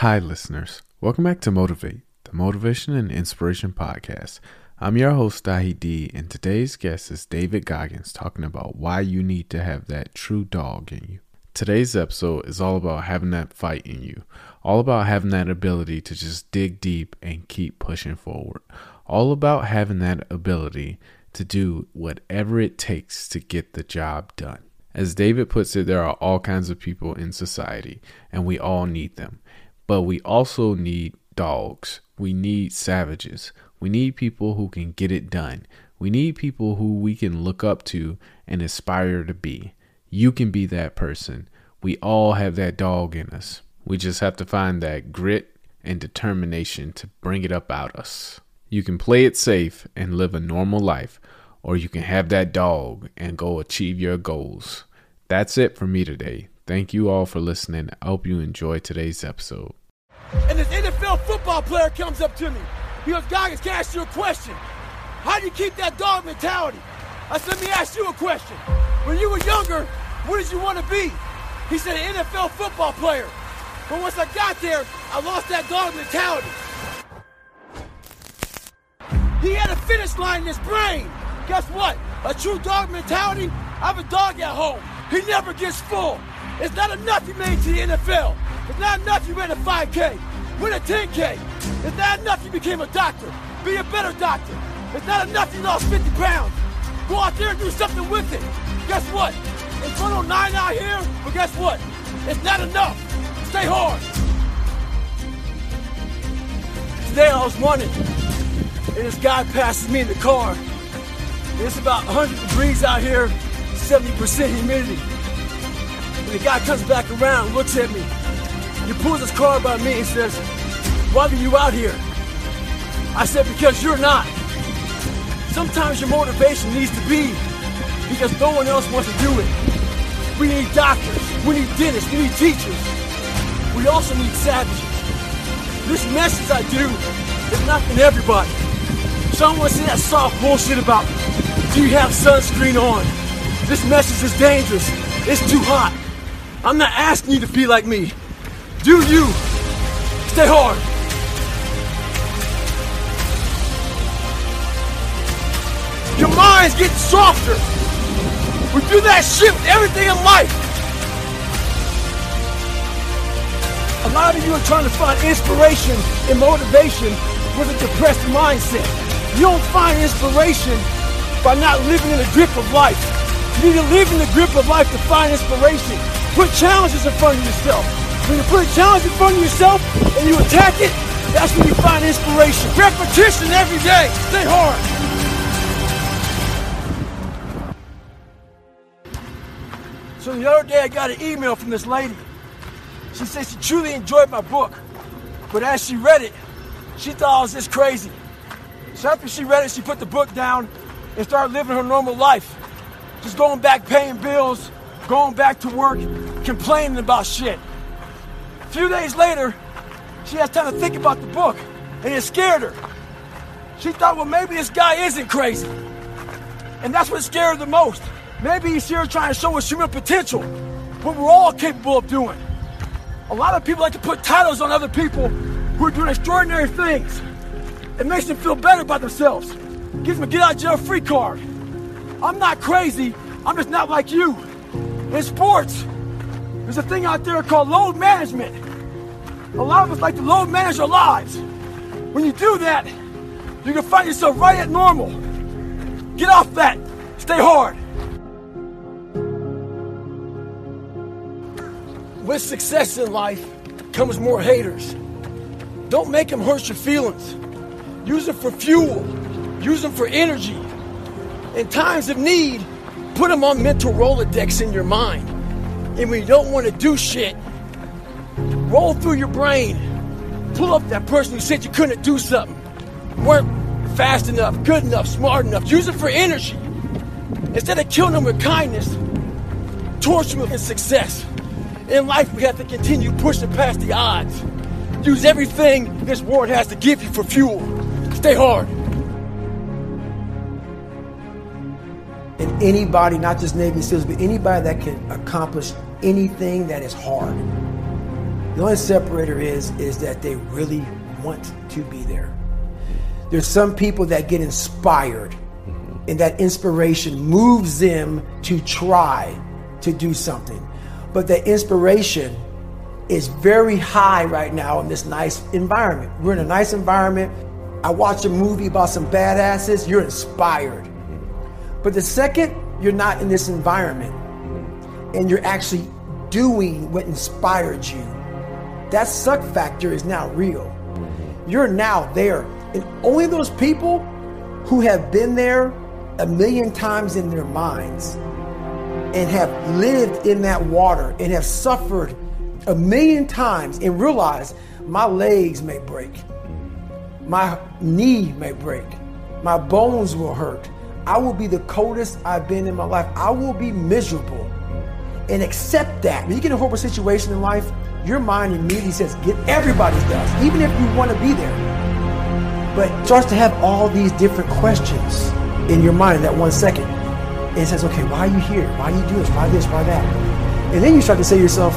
Hi, listeners. Welcome back to Motivate, the Motivation and Inspiration Podcast. I'm your host, Dahi D, and today's guest is David Goggins talking about why you need to have that true dog in you. Today's episode is all about having that fight in you, all about having that ability to just dig deep and keep pushing forward, all about having that ability to do whatever it takes to get the job done. As David puts it, there are all kinds of people in society, and we all need them. But we also need dogs. We need savages. We need people who can get it done. We need people who we can look up to and aspire to be. You can be that person. We all have that dog in us. We just have to find that grit and determination to bring it up out us. You can play it safe and live a normal life, or you can have that dog and go achieve your goals. That's it for me today. Thank you all for listening. I hope you enjoy today's episode. And this NFL football player comes up to me. He goes, Goggins, can I ask you a question? How do you keep that dog mentality? I said, let me ask you a question. When you were younger, what did you want to be? He said, an NFL football player. But once I got there, I lost that dog mentality. He had a finish line in his brain. Guess what? A true dog mentality, I have a dog at home. He never gets full. It's not enough you made to the NFL. It's not enough you ran a 5K. Win a 10K. It's not enough you became a doctor. Be a better doctor. It's not enough you lost 50 pounds. Go out there and do something with it. Guess what? It's 109 out here, but guess what? It's not enough. Stay hard. Today I was running, and this guy passes me in the car. It's about 100 degrees out here, 70% humidity. And the guy comes back around, looks at me. He pulls his car by me and says, Why are you out here? I said, Because you're not. Sometimes your motivation needs to be because no one else wants to do it. We need doctors, we need dentists, we need teachers. We also need savages. This message I do is not for everybody. Someone say that soft bullshit about, do you have sunscreen on? This message is dangerous. It's too hot. I'm not asking you to be like me. Do you. Stay hard. Your mind's getting softer. We do that shit with everything in life. A lot of you are trying to find inspiration and motivation with a depressed mindset. You don't find inspiration by not living in the grip of life. You need to live in the grip of life to find inspiration. Put challenges in front of yourself. When you put a challenge in front of yourself and you attack it, that's when you find inspiration. Repetition every day. Stay hard. So the other day I got an email from this lady. She said she truly enjoyed my book. But as she read it, she thought I was just crazy. So after she read it, she put the book down and started living her normal life. Just going back paying bills, going back to work, complaining about shit. A few days later, she has time to think about the book, and it scared her. She thought, well, maybe this guy isn't crazy. And that's what scared her the most. Maybe he's here trying to show us human potential, what we're all capable of doing. A lot of people like to put titles on other people who are doing extraordinary things. It makes them feel better about themselves. Gives them a get out of jail free card. I'm not crazy. I'm just not like you. In sports, there's a thing out there called load management. A lot of us like to load manage our lives. When you do that, you can find yourself right at normal. Get off that. Stay hard. With success in life comes more haters. Don't make them hurt your feelings. Use them for fuel. Use them for energy. In times of need, put them on mental Rolodex in your mind. And when you don't want to do shit, roll through your brain. Pull up that person who said you couldn't do something. Weren't fast enough, good enough, smart enough. Use it for energy. Instead of killing them with kindness, torture them with success. In life, we have to continue pushing past the odds. Use everything this world has to give you for fuel. Stay hard. And anybody, not just Navy SEALs, but anybody that can accomplish anything that is hard, The only separator is is that they really want to be there. There's some people that get inspired, mm-hmm. and that inspiration moves them to try to do something. But the inspiration is very high right now in this nice environment. We're in a nice environment. I watched a movie about some badasses, you're inspired. But the second you're not in this environment and you're actually doing what inspired you, that suck factor is now real. You're now there. And only those people who have been there a million times in their minds and have lived in that water and have suffered a million times and realize my legs may break, my knee may break, my bones will hurt. I will be the coldest I've been in my life. I will be miserable. And accept that. When you get in a horrible situation in life, your mind immediately says, get everybody's does, even if you want to be there. But starts to have all these different questions in your mind in that one second. And it says, okay, why are you here? Why are you doing this? Why this? Why that? And then you start to say to yourself,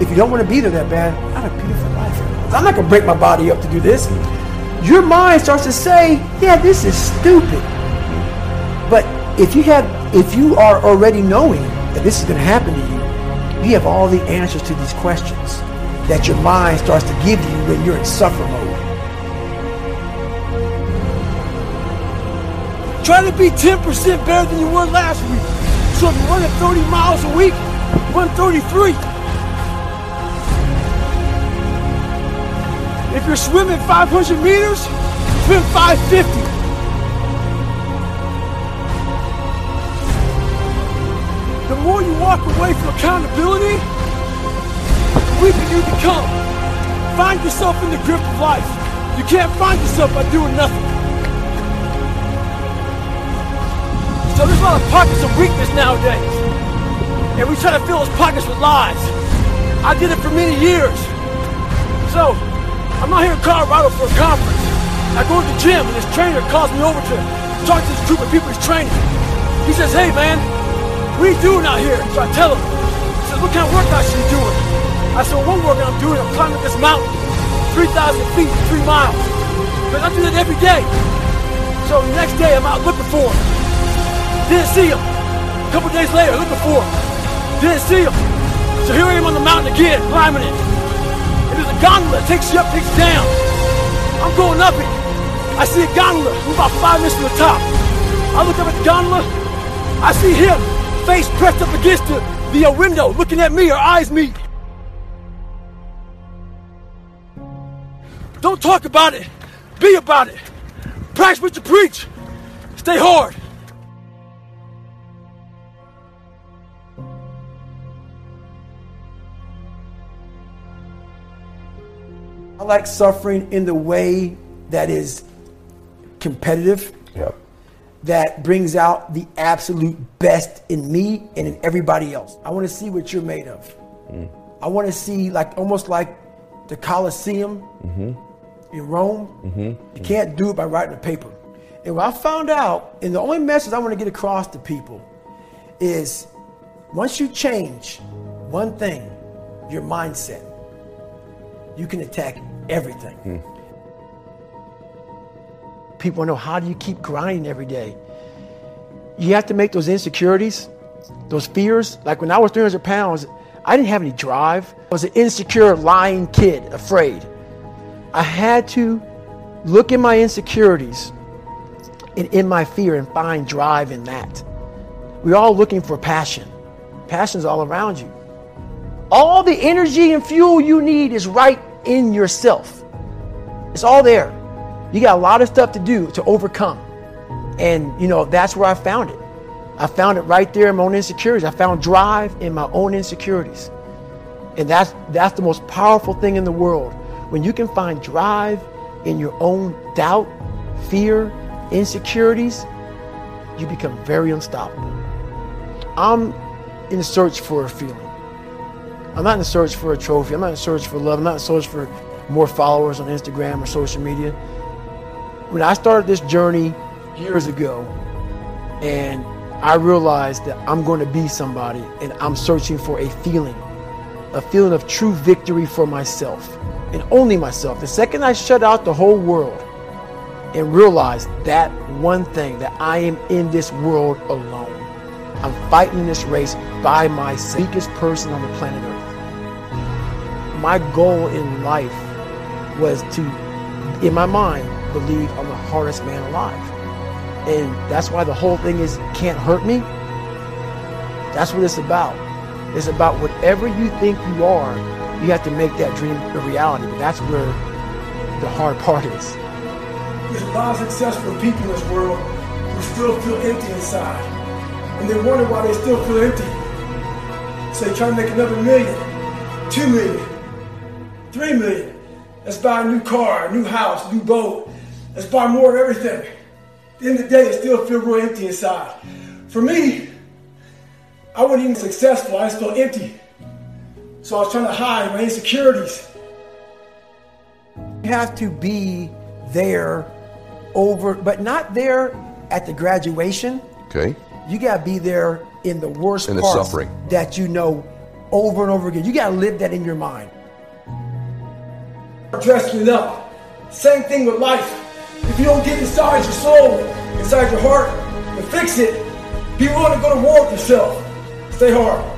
if you don't want to be there that bad, I have a beautiful life. I'm not going to break my body up to do this. Your mind starts to say, yeah, this is stupid. If you have, if you are already knowing that this is going to happen to you, you have all the answers to these questions that your mind starts to give you when you're in suffer mode. Try to be 10% better than you were last week. So if you're running 30 miles a week, run 33. If you're swimming 500 meters, swim 550. The more you walk away from accountability, the weaker you become. Find yourself in the grip of life. You can't find yourself by doing nothing. So there's a lot of pockets of weakness nowadays. And we try to fill those pockets with lies. I did it for many years. So, I'm out here in Colorado for a conference. I go to the gym and this trainer calls me over to talk to this group of people he's training. He says, hey man, you doing out here? So I tell him. He says, what kind of are you doing? I said, well, one I'm doing, I'm climbing this mountain, 3,000 feet, three miles. Because I do that every day. So the next day I'm out looking for him. Didn't see him. A couple days later, looking for him. Didn't see him. So here I am on the mountain again, climbing it. And there's a gondola that takes you up, takes you down. I'm going up it. I see a gondola. I'm about five minutes from the top. I look up at the gondola. I see him, face pressed up against the, the uh, window, looking at me. Our eyes meet. Don't talk about it. Be about it. Practice what you preach. Stay hard. I like suffering in the way that is competitive, Yep. That brings out the absolute best in me and in everybody else. I want to see what you're made of. Mm. I want to see, like, almost like the Colosseum mm-hmm. in Rome. Mm-hmm. You can't do it by writing a paper. And what I found out, and the only message I want to get across to people is once you change one thing, your mindset, you can attack everything. Hmm. People know how do you keep grinding every day? You have to make those insecurities, those fears. Like when I was 300 pounds, I didn't have any drive. I was an insecure, lying kid, afraid. I had to look at my insecurities and in my fear and find drive in that. We're all looking for passion. Passion's all around you. All the energy and fuel you need is right in yourself. It's all there. You got a lot of stuff to do to overcome. And, you know, that's where I found it. I found it right there in my own insecurities. I found drive in my own insecurities. And that's, that's the most powerful thing in the world. When you can find drive in your own doubt, fear, insecurities, you become very unstoppable. I'm in search for a feeling. I'm not in search for a trophy. I'm not in search for love. I'm not in search for more followers on Instagram or social media. When I started this journey years ago, and I realized that I'm going to be somebody, and I'm searching for a feeling. a feeling of true victory for myself and only myself. The second I shut out the whole world and realized that one thing that I am in this world alone. I'm fighting this race by myself, weakest person on the planet Earth. My goal in life was to, in my mind, believe I'm the hardest man alive. And that's why the whole thing is can't hurt me. That's what it's about. It's about whatever you think you are, you have to make that dream a reality. But that's where the hard part is. There's a lot of successful people in this world who still feel empty inside. And they wonder why they still feel empty. So they try to make another million, two million, three million. Let's buy a new car, a new house, a new boat. Let's buy more of everything. At the end of the day, they still feel real empty inside. For me, I wasn't even successful. I just felt empty. So I was trying to hide my insecurities. You have to be there over, but not there at the graduation. Okay. You got to be there in the worst In the parts suffering. that you know over and over again. You got to live that in your mind. dressed me up. Same thing with life. If you don't get inside your soul, inside your heart, and fix it, be willing to go to war with yourself. Stay hard.